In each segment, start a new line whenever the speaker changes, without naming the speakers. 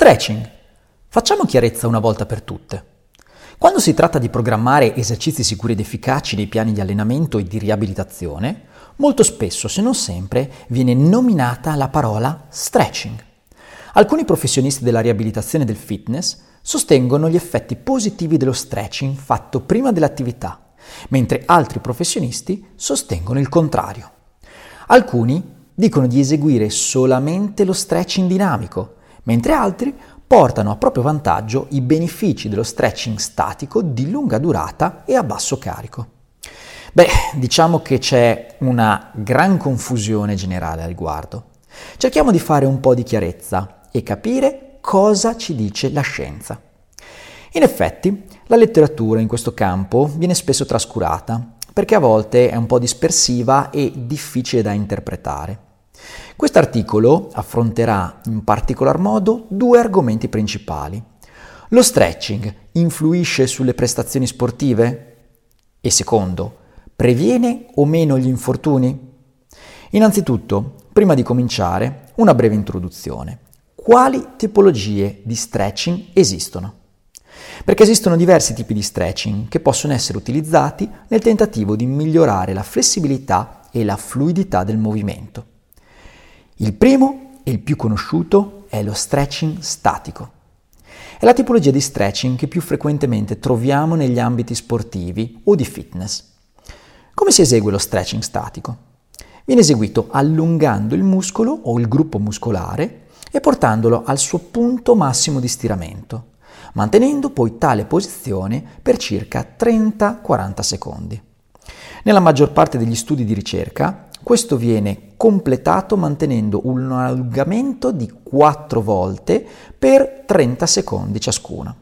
Stretching. Facciamo chiarezza una volta per tutte. Quando si tratta di programmare esercizi sicuri ed efficaci nei piani di allenamento e di riabilitazione, molto spesso, se non sempre, viene nominata la parola stretching. Alcuni professionisti della riabilitazione del fitness sostengono gli effetti positivi dello stretching fatto prima dell'attività, mentre altri professionisti sostengono il contrario. Alcuni dicono di eseguire solamente lo stretching dinamico, mentre altri portano a proprio vantaggio i benefici dello stretching statico di lunga durata e a basso carico. Beh, diciamo che c'è una gran confusione generale al riguardo. Cerchiamo di fare un po' di chiarezza e capire cosa ci dice la scienza. In effetti, la letteratura in questo campo viene spesso trascurata perché a volte è un po' dispersiva e difficile da interpretare. Quest'articolo affronterà in particolar modo due argomenti principali. Lo stretching influisce sulle prestazioni sportive? E secondo, previene o meno gli infortuni? Innanzitutto, prima di cominciare, una breve introduzione. Quali tipologie di stretching esistono? Perché esistono diversi tipi di stretching che possono essere utilizzati nel tentativo di migliorare la flessibilità e la fluidità del movimento. Il primo e il più conosciuto è lo stretching statico. È la tipologia di stretching che più frequentemente troviamo negli ambiti sportivi o di fitness. Come si esegue lo stretching statico? Viene eseguito allungando il muscolo o il gruppo muscolare e portandolo al suo punto massimo di stiramento, mantenendo poi tale posizione per circa 30-40 secondi. Nella maggior parte degli studi di ricerca questo viene completato mantenendo un allungamento di 4 volte per 30 secondi ciascuna.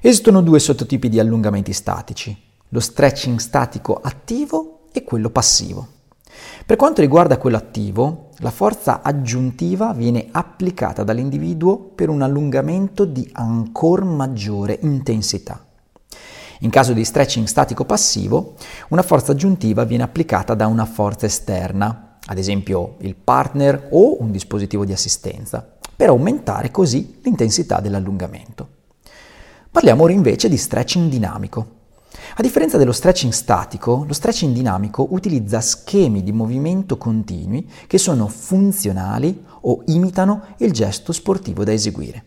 Esistono due sottotipi di allungamenti statici, lo stretching statico attivo e quello passivo. Per quanto riguarda quello attivo, la forza aggiuntiva viene applicata dall'individuo per un allungamento di ancora maggiore intensità. In caso di stretching statico passivo, una forza aggiuntiva viene applicata da una forza esterna, ad esempio il partner o un dispositivo di assistenza, per aumentare così l'intensità dell'allungamento. Parliamo ora invece di stretching dinamico. A differenza dello stretching statico, lo stretching dinamico utilizza schemi di movimento continui che sono funzionali o imitano il gesto sportivo da eseguire.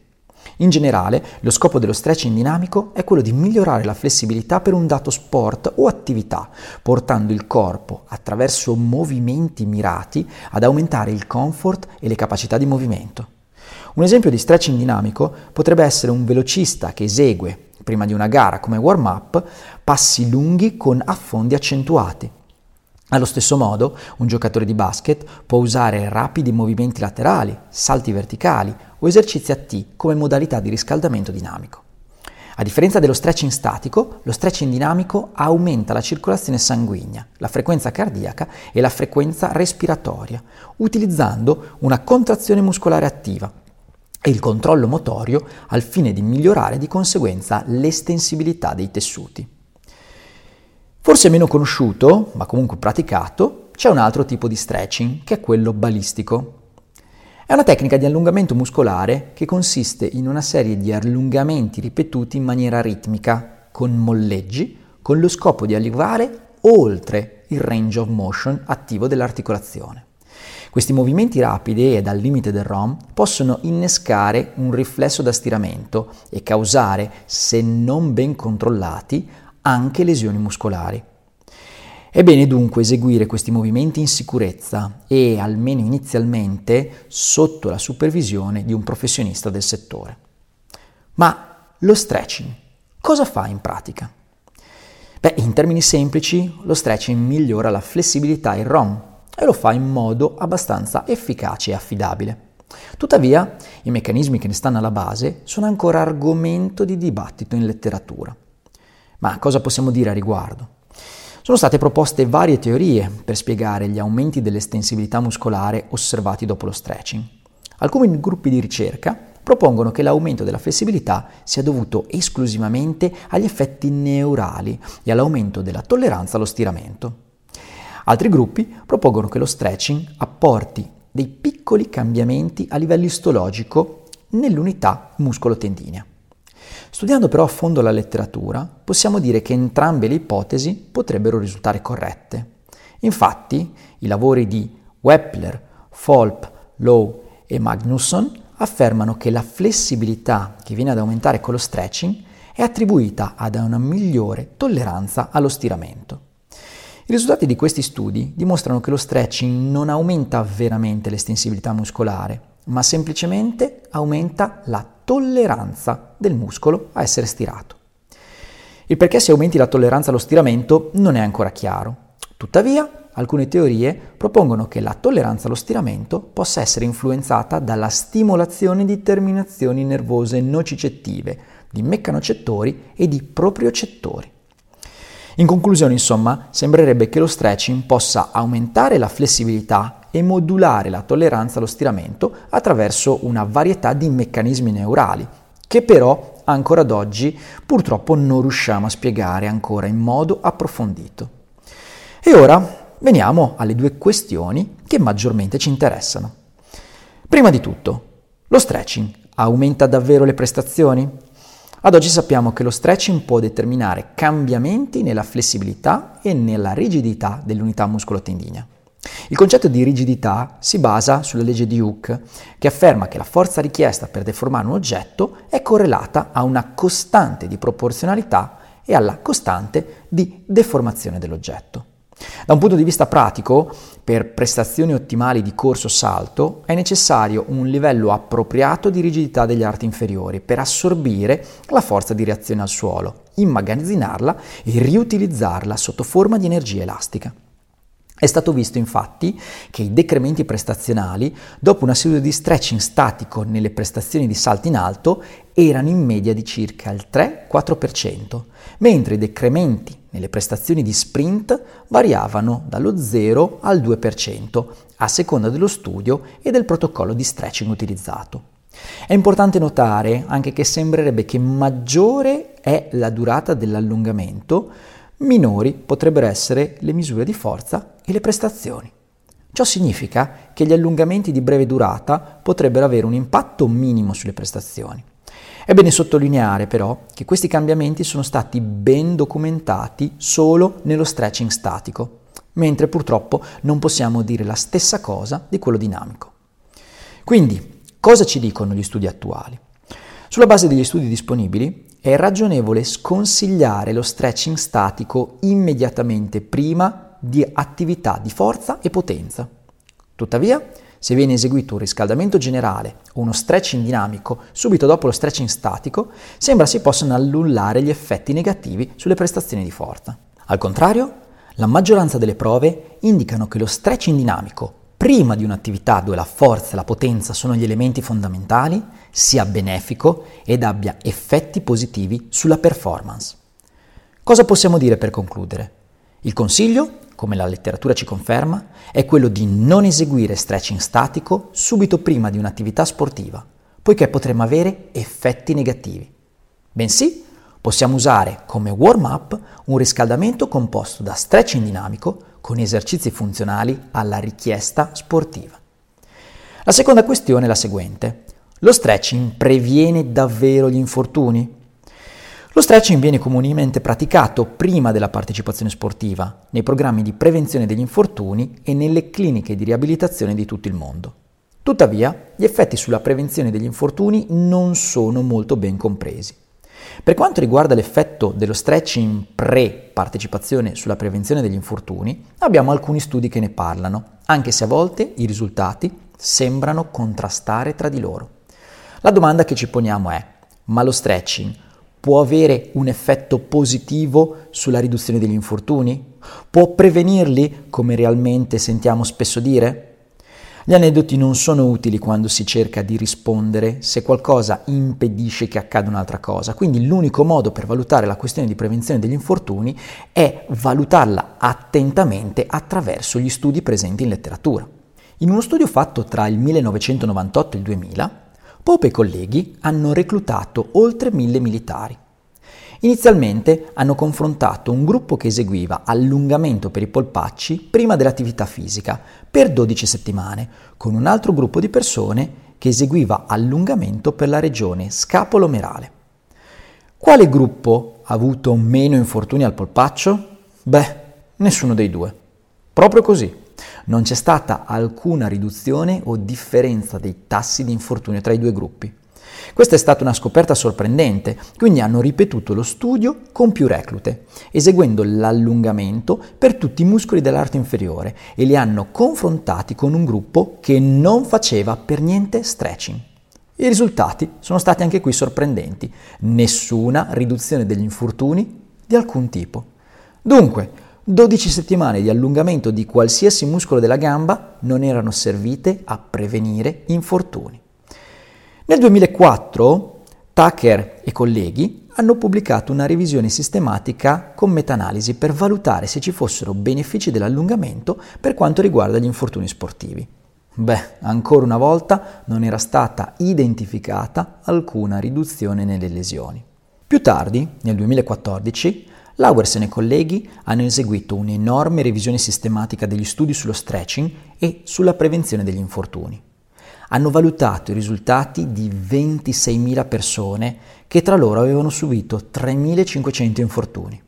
In generale, lo scopo dello stretching dinamico è quello di migliorare la flessibilità per un dato sport o attività, portando il corpo, attraverso movimenti mirati, ad aumentare il comfort e le capacità di movimento. Un esempio di stretching dinamico potrebbe essere un velocista che esegue, prima di una gara come warm-up, passi lunghi con affondi accentuati. Allo stesso modo, un giocatore di basket può usare rapidi movimenti laterali, salti verticali o esercizi a T come modalità di riscaldamento dinamico. A differenza dello stretching statico, lo stretching dinamico aumenta la circolazione sanguigna, la frequenza cardiaca e la frequenza respiratoria, utilizzando una contrazione muscolare attiva e il controllo motorio al fine di migliorare di conseguenza l'estensibilità dei tessuti. Forse meno conosciuto, ma comunque praticato, c'è un altro tipo di stretching, che è quello balistico. È una tecnica di allungamento muscolare che consiste in una serie di allungamenti ripetuti in maniera ritmica, con molleggi, con lo scopo di arrivare oltre il range of motion attivo dell'articolazione. Questi movimenti rapidi e dal limite del ROM possono innescare un riflesso da stiramento e causare, se non ben controllati, anche lesioni muscolari. È bene dunque eseguire questi movimenti in sicurezza e, almeno inizialmente, sotto la supervisione di un professionista del settore. Ma lo stretching cosa fa in pratica? Beh, in termini semplici, lo stretching migliora la flessibilità in ROM e lo fa in modo abbastanza efficace e affidabile. Tuttavia, i meccanismi che ne stanno alla base sono ancora argomento di dibattito in letteratura. Ma cosa possiamo dire a riguardo? Sono state proposte varie teorie per spiegare gli aumenti dell'estensibilità muscolare osservati dopo lo stretching. Alcuni gruppi di ricerca propongono che l'aumento della flessibilità sia dovuto esclusivamente agli effetti neurali e all'aumento della tolleranza allo stiramento. Altri gruppi propongono che lo stretching apporti dei piccoli cambiamenti a livello istologico nell'unità muscolo-tendinea. Studiando però a fondo la letteratura, possiamo dire che entrambe le ipotesi potrebbero risultare corrette. Infatti, i lavori di Wepler, Folp, Lowe e Magnusson affermano che la flessibilità che viene ad aumentare con lo stretching è attribuita ad una migliore tolleranza allo stiramento. I risultati di questi studi dimostrano che lo stretching non aumenta veramente l'estensibilità muscolare, ma semplicemente aumenta la tolleranza del muscolo a essere stirato. Il perché si aumenti la tolleranza allo stiramento non è ancora chiaro. Tuttavia, alcune teorie propongono che la tolleranza allo stiramento possa essere influenzata dalla stimolazione di terminazioni nervose nocicettive, di meccanocettori e di propriocettori. In conclusione, insomma, sembrerebbe che lo stretching possa aumentare la flessibilità e modulare la tolleranza allo stiramento attraverso una varietà di meccanismi neurali, che però ancora ad oggi purtroppo non riusciamo a spiegare ancora in modo approfondito. E ora veniamo alle due questioni che maggiormente ci interessano. Prima di tutto, lo stretching aumenta davvero le prestazioni? Ad oggi sappiamo che lo stretching può determinare cambiamenti nella flessibilità e nella rigidità dell'unità muscolo-tendinea. Il concetto di rigidità si basa sulla legge di Hooke, che afferma che la forza richiesta per deformare un oggetto è correlata a una costante di proporzionalità e alla costante di deformazione dell'oggetto. Da un punto di vista pratico, per prestazioni ottimali di corso-salto è necessario un livello appropriato di rigidità degli arti inferiori per assorbire la forza di reazione al suolo, immagazzinarla e riutilizzarla sotto forma di energia elastica. È stato visto infatti che i decrementi prestazionali, dopo una seduta di stretching statico nelle prestazioni di salto in alto, erano in media di circa il 3-4%, mentre i decrementi nelle prestazioni di sprint variavano dallo 0 al 2%, a seconda dello studio e del protocollo di stretching utilizzato. È importante notare anche che sembrerebbe che maggiore è la durata dell'allungamento, minori potrebbero essere le misure di forza e le prestazioni. Ciò significa che gli allungamenti di breve durata potrebbero avere un impatto minimo sulle prestazioni. È bene sottolineare però che questi cambiamenti sono stati ben documentati solo nello stretching statico, mentre purtroppo non possiamo dire la stessa cosa di quello dinamico. Quindi, cosa ci dicono gli studi attuali? Sulla base degli studi disponibili, è ragionevole sconsigliare lo stretching statico immediatamente prima di attività di forza e potenza. Tuttavia, se viene eseguito un riscaldamento generale o uno stretching dinamico subito dopo lo stretching statico, sembra si possano annullare gli effetti negativi sulle prestazioni di forza. Al contrario, la maggioranza delle prove indicano che lo stretching dinamico prima di un'attività dove la forza e la potenza sono gli elementi fondamentali, sia benefico ed abbia effetti positivi sulla performance. Cosa possiamo dire per concludere? Il consiglio come la letteratura ci conferma, è quello di non eseguire stretching statico subito prima di un'attività sportiva, poiché potremmo avere effetti negativi. Bensì, possiamo usare come warm-up un riscaldamento composto da stretching dinamico con esercizi funzionali alla richiesta sportiva. La seconda questione è la seguente. Lo stretching previene davvero gli infortuni? Lo stretching viene comunemente praticato prima della partecipazione sportiva, nei programmi di prevenzione degli infortuni e nelle cliniche di riabilitazione di tutto il mondo. Tuttavia, gli effetti sulla prevenzione degli infortuni non sono molto ben compresi. Per quanto riguarda l'effetto dello stretching pre-partecipazione sulla prevenzione degli infortuni, abbiamo alcuni studi che ne parlano, anche se a volte i risultati sembrano contrastare tra di loro. La domanda che ci poniamo è, ma lo stretching può avere un effetto positivo sulla riduzione degli infortuni? Può prevenirli, come realmente sentiamo spesso dire? Gli aneddoti non sono utili quando si cerca di rispondere se qualcosa impedisce che accada un'altra cosa, quindi l'unico modo per valutare la questione di prevenzione degli infortuni è valutarla attentamente attraverso gli studi presenti in letteratura. In uno studio fatto tra il 1998 e il 2000, Pope e colleghi hanno reclutato oltre mille militari. Inizialmente hanno confrontato un gruppo che eseguiva allungamento per i polpacci prima dell'attività fisica per 12 settimane con un altro gruppo di persone che eseguiva allungamento per la regione scapolo-merale. Quale gruppo ha avuto meno infortuni al polpaccio? Beh, nessuno dei due. Proprio così. Non c'è stata alcuna riduzione o differenza dei tassi di infortunio tra i due gruppi. Questa è stata una scoperta sorprendente, quindi hanno ripetuto lo studio con più reclute, eseguendo l'allungamento per tutti i muscoli dell'arto inferiore e li hanno confrontati con un gruppo che non faceva per niente stretching. I risultati sono stati anche qui sorprendenti, nessuna riduzione degli infortuni di alcun tipo. Dunque, 12 settimane di allungamento di qualsiasi muscolo della gamba non erano servite a prevenire infortuni. Nel 2004 Tucker e colleghi hanno pubblicato una revisione sistematica con meta-analisi per valutare se ci fossero benefici dell'allungamento per quanto riguarda gli infortuni sportivi. Beh, ancora una volta non era stata identificata alcuna riduzione nelle lesioni. Più tardi, nel 2014, Lauersen e colleghi hanno eseguito un'enorme revisione sistematica degli studi sullo stretching e sulla prevenzione degli infortuni hanno valutato i risultati di 26.000 persone che tra loro avevano subito 3.500 infortuni.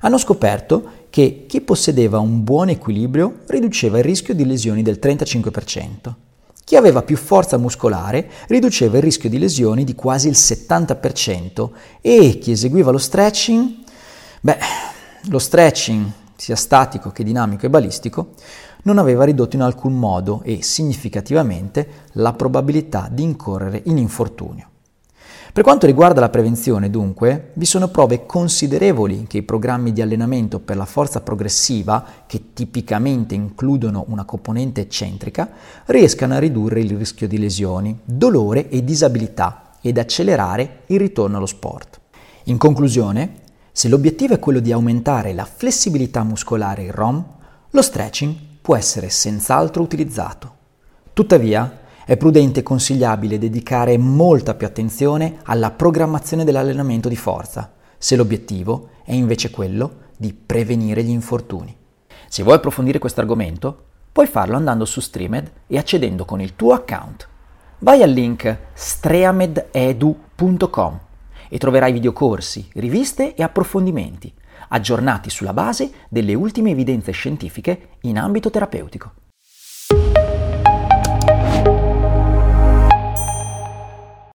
Hanno scoperto che chi possedeva un buon equilibrio riduceva il rischio di lesioni del 35%. Chi aveva più forza muscolare riduceva il rischio di lesioni di quasi il 70% e chi eseguiva lo stretching, beh, lo stretching, sia statico che dinamico e balistico, non aveva ridotto in alcun modo e significativamente la probabilità di incorrere in infortunio. Per quanto riguarda la prevenzione, dunque, vi sono prove considerevoli che i programmi di allenamento per la forza progressiva, che tipicamente includono una componente eccentrica, riescano a ridurre il rischio di lesioni, dolore e disabilità ed accelerare il ritorno allo sport. In conclusione, se l'obiettivo è quello di aumentare la flessibilità muscolare in ROM, lo stretching può essere senz'altro utilizzato. Tuttavia, è prudente e consigliabile dedicare molta più attenzione alla programmazione dell'allenamento di forza, se l'obiettivo è invece quello di prevenire gli infortuni. Se vuoi approfondire questo argomento, puoi farlo andando su Streamed e accedendo con il tuo account. Vai al link streamededu.com e troverai videocorsi, riviste e approfondimenti aggiornati sulla base delle ultime evidenze scientifiche in ambito terapeutico.